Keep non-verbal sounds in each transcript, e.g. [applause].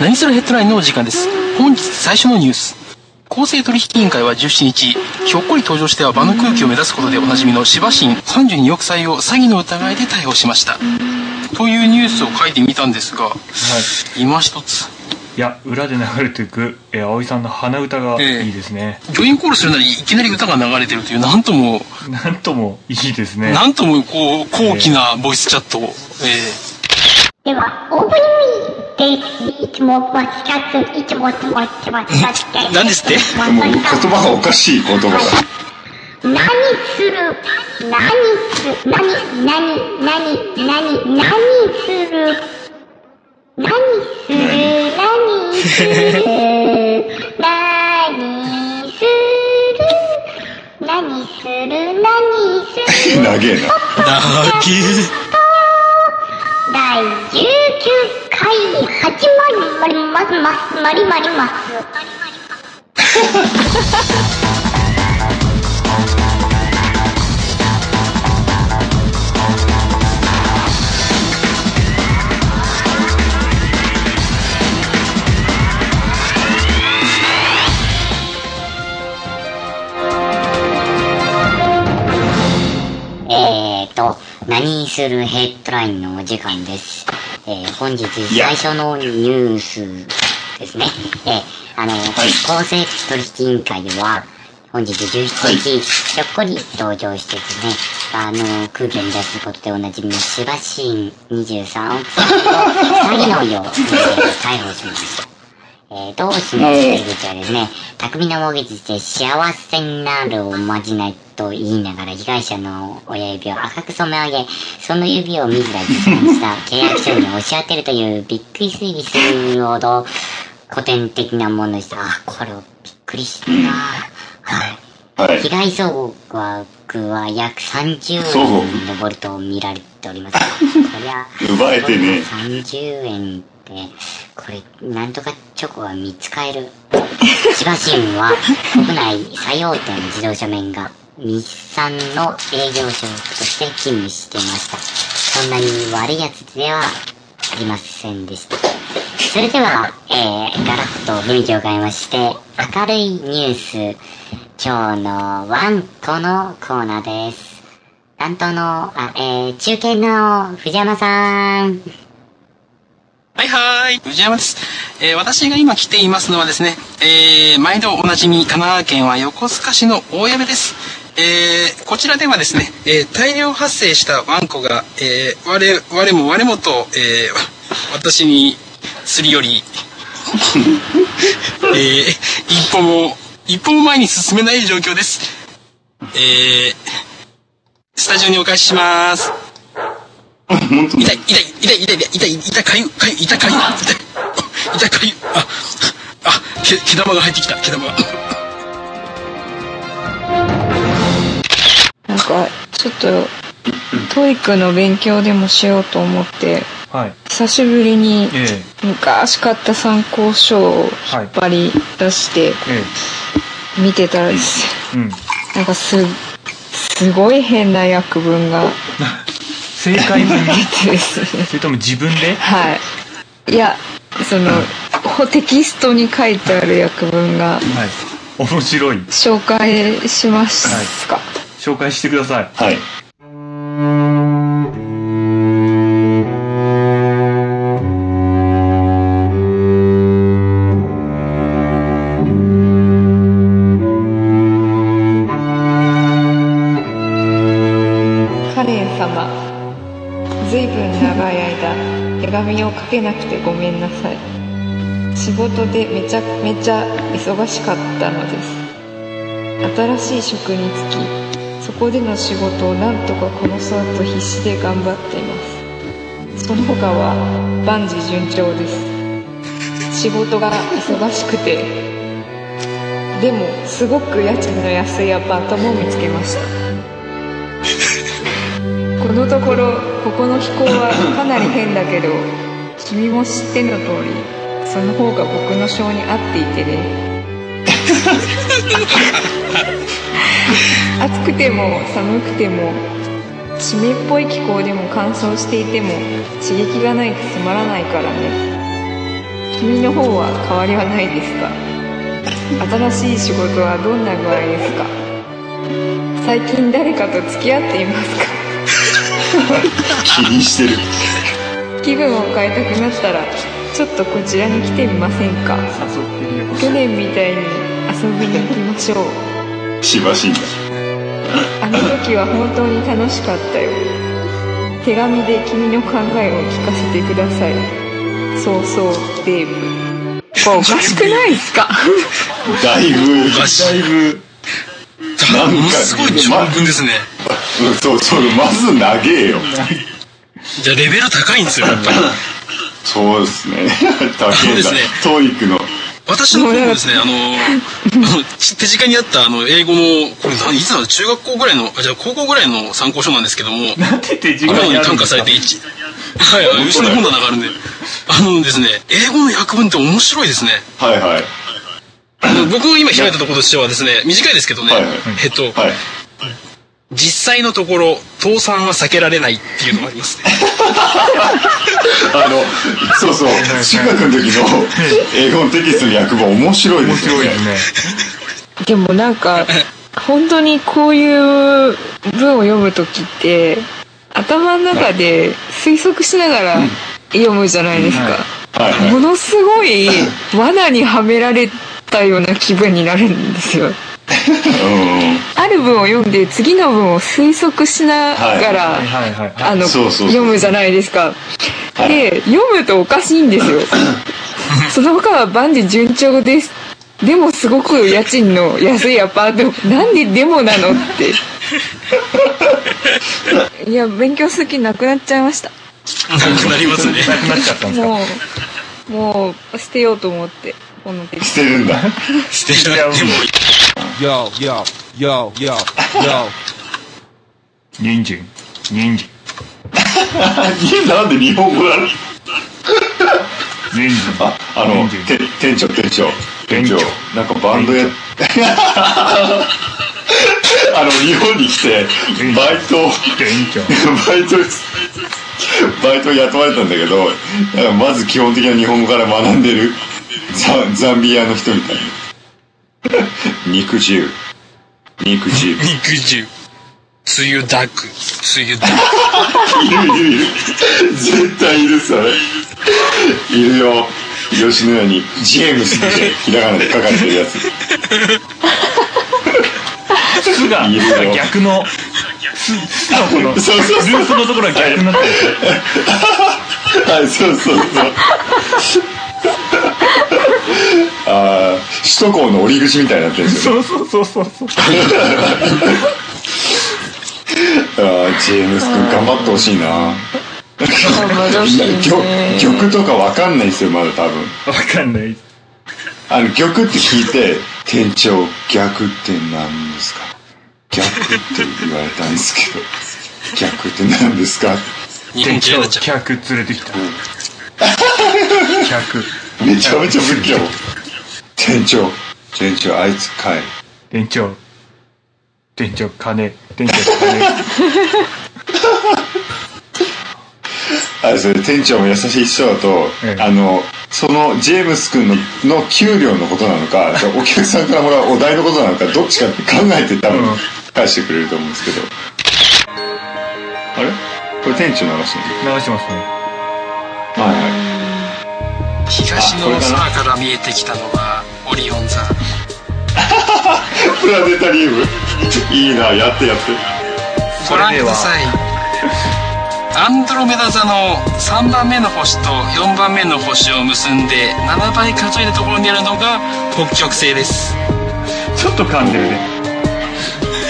何するヘッドラインのお時間です。本日最初のニュース。公正取引委員会は17日、ひょっこり登場しては場の空気を目指すことでおなじみの芝神32億歳を詐欺の疑いで逮捕しました。というニュースを書いてみたんですが、今一つ。いや裏で流れていく、えー、葵さんの鼻歌がいいですね、ジョインコールするなりいきなり歌が流れてるという、なんとも、なんともいいですねなんともこう、高貴なボイスチャットを、えでは、オープニングです。いつもバチカツ、いつもつもつもつもつー、何ですってもう言葉がおかしい言葉が。何する？何する？何何何何何する？何する？何する？何する？何する？何する？長えな。だけ第19回始まりますますまりまりますえーと、何するヘッドラインのお時間です。えー本日最初のニュースですね。えーあの、公正取引委員会では、本日17日、ひょっこり登場してですね、あの、空気を乱すことでおなじみのシバシーン23億円を [laughs] 詐欺のよう、えー逮捕しました。えー、同志の手口はですね、巧みな模擬で幸せになるおまじないと言いながら被害者の親指を赤く染め上げ、その指を自ら実現した契約書に押し当てるというびっくりするほど古典的なものでした。あ、これをびっくりしたな。はい。はい被。害総額は約30そう円に上ると見られております。こりゃ、[laughs] 奪えてね30円って、これ、なんとかチョコが見つかえる。千葉新は、国内最大手の自動車メーカー、日産の営業職として勤務していました。そんなに悪いやつではありませんでした。それでは、えー、ガラッと雰囲気を変えまして、明るいニュース、今日のワンコのコーナーです。担当の、あ、えー、中堅の藤山さん。はいはい、藤山です。えー私が今来ていますのはですね、えー毎度おなじみ神奈川県は横須賀市の大矢部です。えーこちらではですね、え大量発生したワンコが、え我、我も我もと、え私にすり寄り、[laughs] え一歩も、一歩も前に進めない状況です。えスタジオにお返しします。本当痛い、痛い、痛い、痛い、痛い、痛い、かゆ、かゆ、痛い、かゆ、痛い、痛い、かゆ、あ、あ、け、毛玉が入ってきた、毛玉が。なんかちょっと TOEIC の勉強でもしようと思ってはい。久しぶりにええ。昔買った参考書を引っ張り出してえ見てたらですえうん。なんかすすごい変な訳文が [laughs] 正解文に出て。ですねそれとも自分で？はい。いやそのテキストに書いてある訳文がはい。面白い。紹介しますか、紹介してください。はい。けなくてごめんなさい。仕事でめちゃめちゃ忙しかったのです。新しい職に就きそこでの仕事をなんとかこなそうと必死で頑張っています。その他は万事順調です。仕事が忙しくて。でもすごく家賃の安いアパートも見つけました。このところここの飛行はかなり変だけど君も知っての通りその方が僕の性に合っていてね。[laughs] 暑くても寒くても湿っぽい気候でも乾燥していても刺激がないとつまらないからね。君の方は変わりはないですか？新しい仕事はどんな具合ですか？最近誰かと付き合っていますか？[laughs] 気にしてる。気分を変えたくなったらちょっとこちらに来てみませんか？誘ってるよ去年みたいに遊びに行きましょう。しばし。んだあの時は本当に楽しかったよ。手紙で君の考えを聞かせてください。そうそうデーブこれおかしくないですか？だいぶ。おかしい。だいぶなんかすごい長文ですね。うんそうそうまず長えよじゃあレベル高いんですよ、やっぱり。[laughs] そうですね。[laughs] 高えんだ。そうですね。トーイックの。私の方もですね、あの、[laughs] 手近にあったあの英語の、これ何いつなの中学校ぐらいの、あ、じゃあ高校ぐらいの参考書なんですけども、なんて手近今ににあるん感化されて一はい、あのうちの本棚があるんで、あのですね、英語の訳文って面白いですね。はいはい。僕が今開いたところとしてはですね、短いですけどね、はいはい。えっと、はい実際のところ、倒産は避けられないっていうのがありますね。あのそうそう。中学の時の英語のテキストの訳文面白いで面すよね白いですね。でもなんか本当にこういう文を読む時って頭の中で推測しながら読むじゃないですか、はいはい。ものすごい罠にはめられたような気分になるんですよ。うんある文を読んで次の文を推測しながら、読むじゃないですか。はいで読むとおかしいんですよ。[laughs] その他は万事順調です。でもすごく家賃の安いアパートなんででもなのって。[laughs] いや勉強する気なくなっちゃいました。なくなりますね。なくなっちゃったんですか？もうもう捨てようと思ってこのテキス捨てるんだ捨てちゃう。でも、Yo, yo, yo, yo, yo. [laughs] 人参。人参。[laughs] なんで日本語なの？[laughs] 人参。ああのて店長店長。店長。店なんかバンドやあの日本に来てバイト店長。バイトバイト雇われたんだけどまず基本的な日本語から学んでる。ザザンビアの人みたいな [laughs] 肉汁。肉汁。肉汁。つゆだく。つゆだく。いるいるいる絶対いるそれ。いるよ。吉野家にジェームスってひらがなで書かれてるやつ。巣が。逆の巣巣の。このルそうそうそう。ープのところが逆になってる。はい。そうそうそう。ああ首都高の折り口みたいになってるんですよそうそうそうそうそう。[laughs] あージェームス君頑張ってほしいな。玉玉 [laughs] とかわかんないですよまだ多分。わかんないあの玉って聞いて「店長逆って何ですか?」逆って言われたんですけど。逆って何ですか？店長。客連れてきた。客。めちゃめちゃ仏教店長。店長あいつ帰る店長。店長金。店長金。[laughs] あれそれ店長も優しい人だと、ええ。あのそのジェームス君のの給料のことなのか [laughs] お客さんからもらうお題のことなのかどっちかって考えて多分うん。返してくれると思うんですけど。あれ？これ店長流してる流してますね。はいはい。東の空から見えてきたのはオリオン座。プラネタリウム？[laughs] いいなやってやってご覧ください。アンドロメダ座の3番目の星と4番目の星を結んで7倍数えたところにあるのが北極星です。ちょっと噛んでるね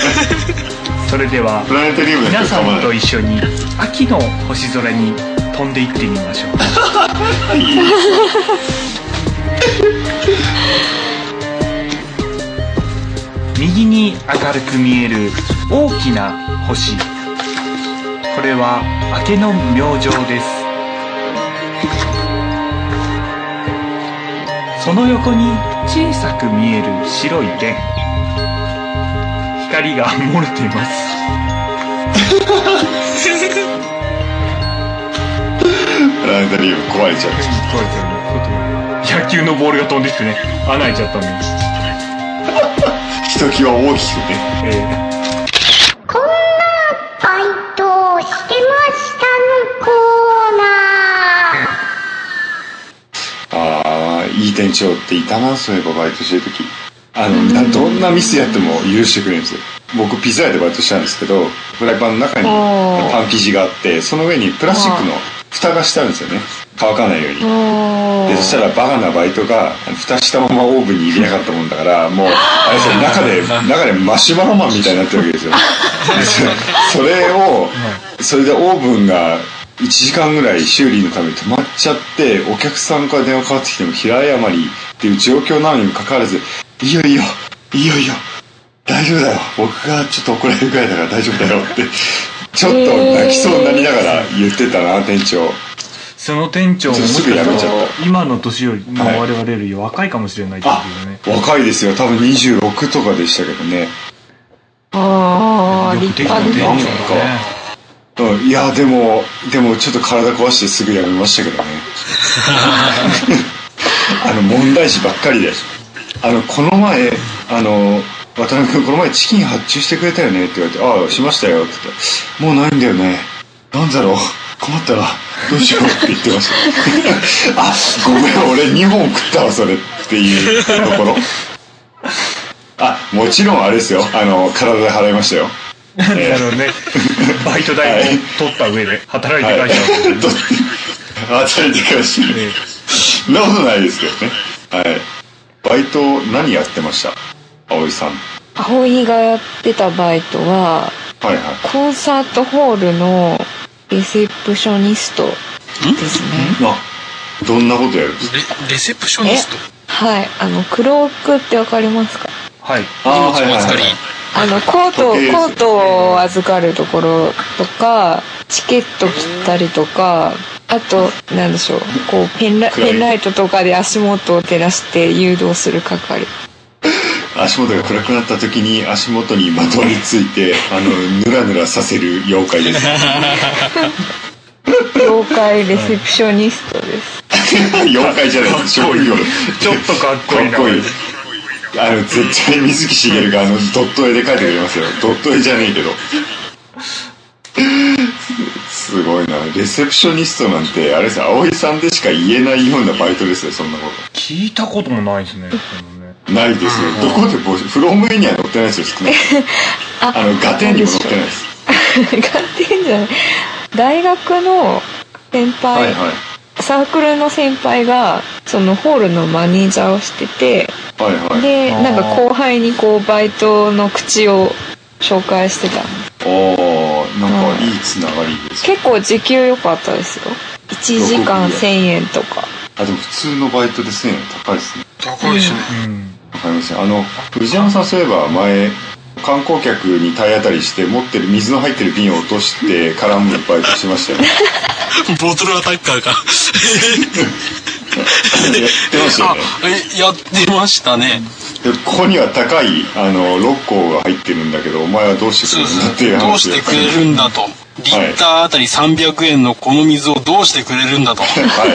[laughs] それではプラネタリウム皆さんとい一緒に秋の星空に飛んでいってみましょう [laughs] 右に明るく見える大きな星。これは明けの明星です。その横に小さく見える白い点。光が漏れています。プラネタリウム壊れちゃう壊れてる野球のボールが飛んできてね、穴開いちゃったんで。ひときわ大きくね。えこんなバイトをしてましたのコーナー。ああ、いい店長っていたな、そういえばバイトしてる時。あの、などんなミスやっても許してくれるんですよ。僕、ピザ屋でバイトしたんですけど、フライパンの中におーパン生地があって、その上にプラスチックの蓋がしてあるんですよね。乾かないように。で、そしたらバカなバイトが、蓋したままオーブンに入れなかったもんだから、もう、あれですよ、[laughs] 中で、中でマシュマロマンみたいになってるわけですよ。[laughs] それを、それでオーブンが1時間ぐらい修理のために止まっちゃって、お客さんから電話かかってきても平謝りっていう状況なのにもかかわらず、いいよいいよ、いいよいいよ、大丈夫だよ、僕がちょっと怒られるぐらいだから大丈夫だよって、ちょっと泣きそうになりながら言ってたな、店長。その店長ももしかすぐ辞めちゃしたらった今の年より、まあはい我々より若いかもしれないっていうあね。、若いですよ。多分26とかでしたけどね。ああ、よく立できた店派です長だね。うん、いや、でも、でもちょっと体壊してすぐやめましたけどね。[laughs] あの、問題児ばっかりで。あの、この前、あの、渡辺君この前チキン発注してくれたよねって言われて、ああ、しましたよって言って、もうないんだよね。なんだろう困ったら、どうしようって言ってました。[laughs] あ、ごめん、俺2本食ったわ、それっていうところ。あ、もちろんあれですよ。あの、体で払いましたよ。なるほどね。バイト代を取った上で働いてはい。帰ったわけですね。働いてからしい。えそんなことないですけどね。はい。バイト何やってました？葵さん。葵がやってたバイトは、はいはい。コンサートホールのレセプショニストですね。あ、どんなことやるんですか？レレセプショニスト？はい。あの、クロークってわかりますか？はい。あ荷物を預かり。あの、コート、コートを預かるところとか、チケット切ったりとか、あと、なんでしょう、こう、ペンラペンライトとかで足元を照らして誘導する係。足元が暗くなった時に足元にまとわりついて、あの、ぬらぬらさせる妖怪です。[laughs] 妖怪レセプショニストです。[laughs] 妖怪じゃないです。かちょっとかっこいいなかっこいい。あの、絶対水木しげるがあの、ドット絵で描いてくれますよ。ドット絵じゃねえけど。すごいな。レセプショニストなんて、あれですよ、葵さんでしか言えないようなバイトですよ、そんなこ聞いたこともないですね。ないですよ。どこで募集、フロム絵には載ってないですよ、少なくとも [laughs] あの、ガテンにも載ってないです。ガテンじゃない。大学の先輩、はいはい。サークルの先輩が、そのホールのマネージャーをしてて、はいはい。で、なんか後輩にこう、バイトの口を紹介してたんです。おー、なんかいいつながりです。結構時給良かったですよ。1時間1000円とか。あ、でも普通のバイトですね。高いですね。高いですね。うん。わかりません。あの、藤山さんそういえば前、観光客に体当たりして持ってる水の入ってる瓶を落として絡むバイトしましたよね。[laughs] ボトルアタッカーか。やってましたよあね。、え、やってましたね。でここには高い、あの、6個が入ってるんだけど、お前はどうしてくれるんだっていうどう話してくれるんだと。リッターあたり300円のこの水をどうしてくれるんだと。はいはい。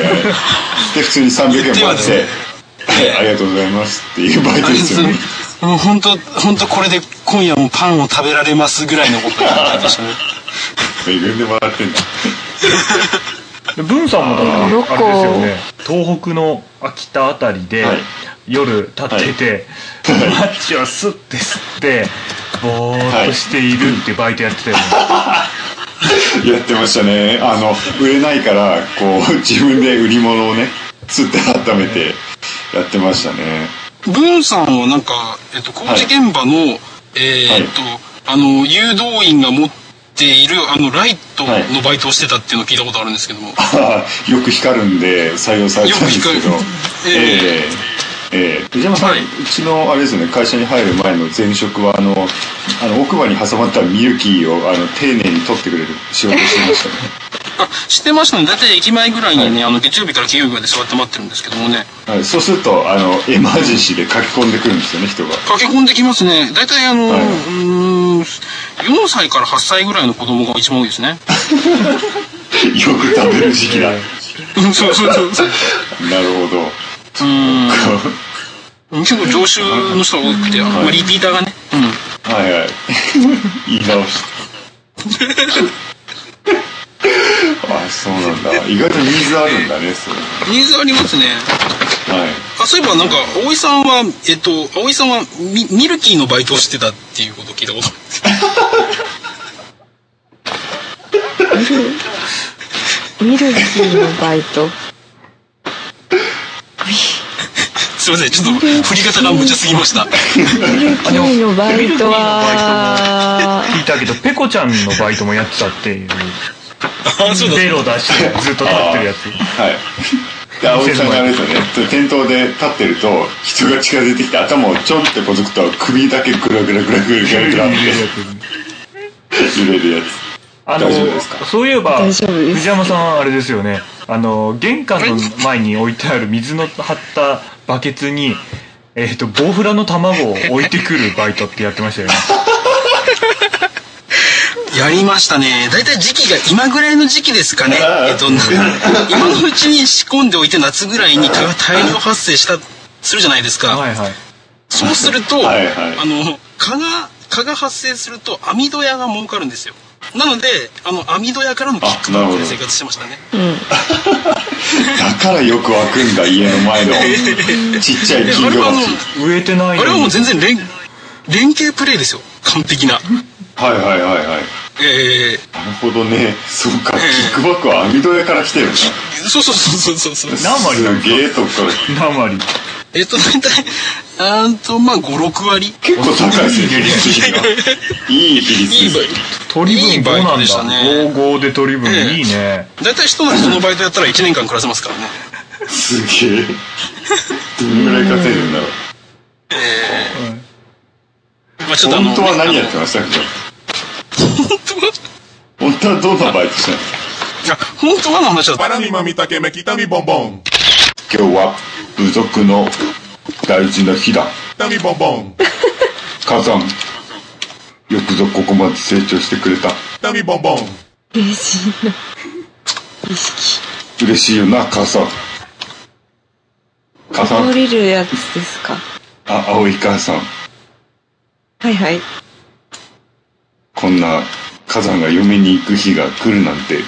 で、普通に300円もらって、言ってありがとうございますっていうバイトですよね。もう本当本当これで今夜もパンを食べられますぐらいのことになっでもらってんだ。で文さんもだからあれですよね。東北の秋田あたりで、はい。夜立ってて、マッチをスッて吸ってぼーっとしているってバイトやってたよね、[laughs] やってましたね。あの、売れないから、こう、自分で売り物をね、釣って温めてやってましたね。ブンさんはなんか、えっと、工事現場の、えーっと、あの、誘導員が持っている、あの、ライトのバイトをしてたっていうのを聞いたことあるんですけども。[laughs] よく光るんで採用されたんですけど。ええええ藤山さん、はい。うちのあれですよね会社に入る前の前職はあのあの奥歯に挟まったミルキーをあの丁寧に取ってくれる仕事をしてましたね。あ、[laughs] [laughs] 知ってましたね。だいたい駅前ぐらいにね、あの、月曜日から金曜日まで座って待ってるんですけどもね。はい、そうするとあのエマージェンシーで書き込んでくるんですよね人が駆け込んできますね。だいたいあの、はいうーん、4歳から8歳ぐらいの子供が一番多いですね。[laughs] よく食べる時期だうんそうそうそうそう。なるほどうん結構常習の人が多くて、まあ、リピーターがね、うん、はいはい。[laughs] 言い直して。あ、そうなんだ。意外とニーズあるんだね、それ。ニーズありますねはい。あそういえばなんか葵さんはえっと葵さんはミミルキーのバイトをしてたっていうことを聞いたことあるんですミルキーのバイト？すいませんちょっと振り方が無茶すぎましたミルキーのバイトは聞いたけどペコちゃんのバイトもやってたっていうあそうだベロ出してずっと立ってるやつ。はい。で、葵さんがあれですよね、[laughs] 店頭で立ってると、人が近づいてきて、頭をちょんってこづくと、首だけグラグラグラグラグラグラって。揺れるやつ。あの大丈夫ですか？そういえば藤山さんあれですよね。あの玄関の前に置いてある水の張ったバケツにえっ、とボウフラの卵を置いてくるバイトってやってましたよねやりましたね。大体時期が今ぐらいの時期ですかね。えっとな今のうちに仕込んでおいて夏ぐらいに蚊が大量発生したするじゃないですか、はいはい。そうするとはいはい。あの蚊が蚊が発生すると網戸屋が儲かるんですよ。なのであの網戸屋からのキックバックで生活してましたね。[laughs] だからよく開くんだ、家の前の。ちっちゃい金魚鉢。植えてないあれはもう全然連連携プレイですよ。完璧なはいはいはいはい。えなるほどね。そうか、キええックバックは網戸屋から来てるんだ。ー、そうそうそうそうそうそう何割なんすげえとこから。何割えっと大体あーんとまあ56割結構高いですね。いい比率いいバイですね。取り分どういいバイトでなんだしたね55で取り分ええいいね大体人ならそのバイトやったら1年間暮らせますからねすげえ。どんぐらい稼いでるんだろう。まあちょっとあの本当は何やってましたっけ？本当はどんなバイトしてるんですかいや本当はの話だと Para mi mamita que me quita mi bombón. 今日は部族の大事な日だ。Quita mi bombón. 火山。よくぞここまで成長してくれた。Quita mi bombón. 嬉しいな意識嬉しいよな、母さん。母さん。降りるやつですか？あ、青い母さん。はいはいこんな火山が嫁に行く日が来るなんて。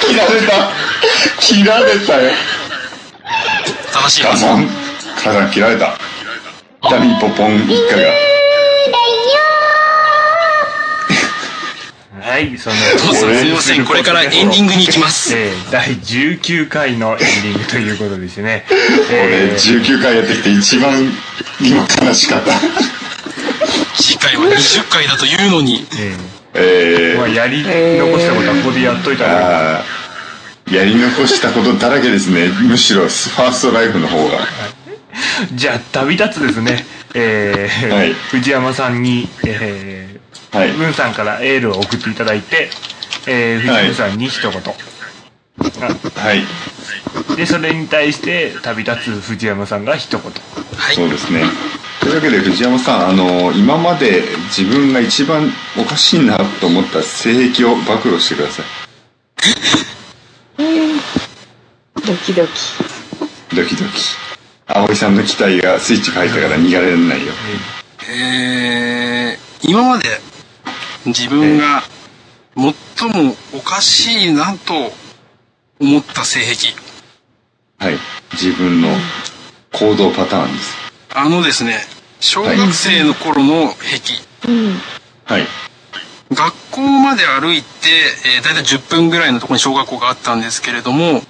切られた切られたよ。正しい。火山火山切られた。ダミポポン。一家が。[laughs] はいその。すみません。これからエンディングに行きます。えー第19回のエンディングということですね。[laughs] 俺えー。19回やってきて一番今悲しかった20回だというのに。ええー。ーまあやり残したことはここでやっといた方があーやり残したことだらけですね。むしろファーストライフの方が。じゃあ旅立つですね。えーはい。藤山さんにえーはい。文さんからエールを送っていただいて、えー、藤山さんに一言、はい。あでそれに対して旅立つ藤山さんが一言。はい。そうですねというわけで藤山さんあの今まで自分が一番おかしいなと思った性癖を暴露してください。ドキドキ。ドキドキ。葵さんの期待がスイッチが入ったから逃げられないよ。えー今まで自分が最もおかしいなと思った性癖はい。自分の行動パターンですあのですね小学生の頃の癖。うんはい。学校まで歩いて、えー、大体10分ぐらいのところに小学校があったんですけれどもはい。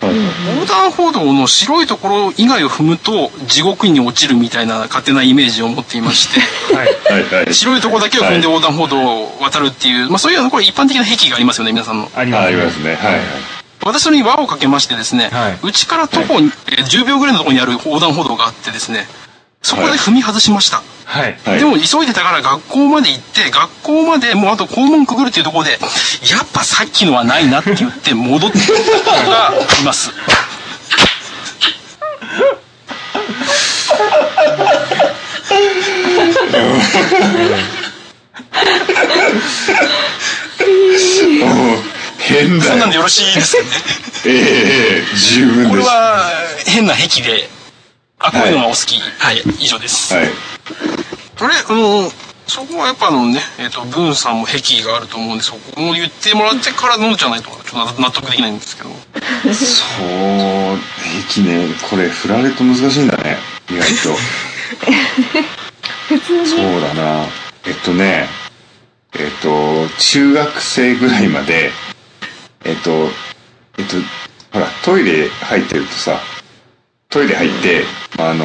横断歩道の白いところ以外を踏むと地獄に落ちるみたいな勝手なイメージを持っていましてはい。はいはい。白いところだけを踏んで横断歩道を渡るっていう、まあそういうのこれ一般的な癖がありますよね皆さんの。ありますね。はいはい。私それに輪をかけましてですね、はい。うちから徒歩に、えー10秒ぐらいのところにある横断歩道があってですねそこで踏み外しました、はい。はい。でも急いでたから学校まで行って学校までもうあと校門くぐるっていうところでやっぱさっきのはないなって言って戻ってきたのがいます。変だよそん。なん。でよろしいですかね。ええ十分これですは変な癖で、あ、こういうのがお好き。はい、以上です。はい。これ、あの、そこはやっぱあのね、えっ、と、ブーンさんも癖があると思うんで、そこも言ってもらってからのじゃないと、ちょっと納得できないんですけど。そう駅ねこれ振られると難しいんだね。意外と。そうだな。えっとねえっと中学生ぐらいまでえっとえっとほらトイレ入ってるとさトイレ入って、あの、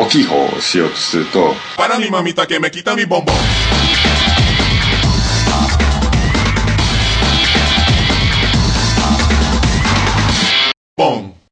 大きい方をしようとすると。バラリマミたけメキタミボンボン。ボン。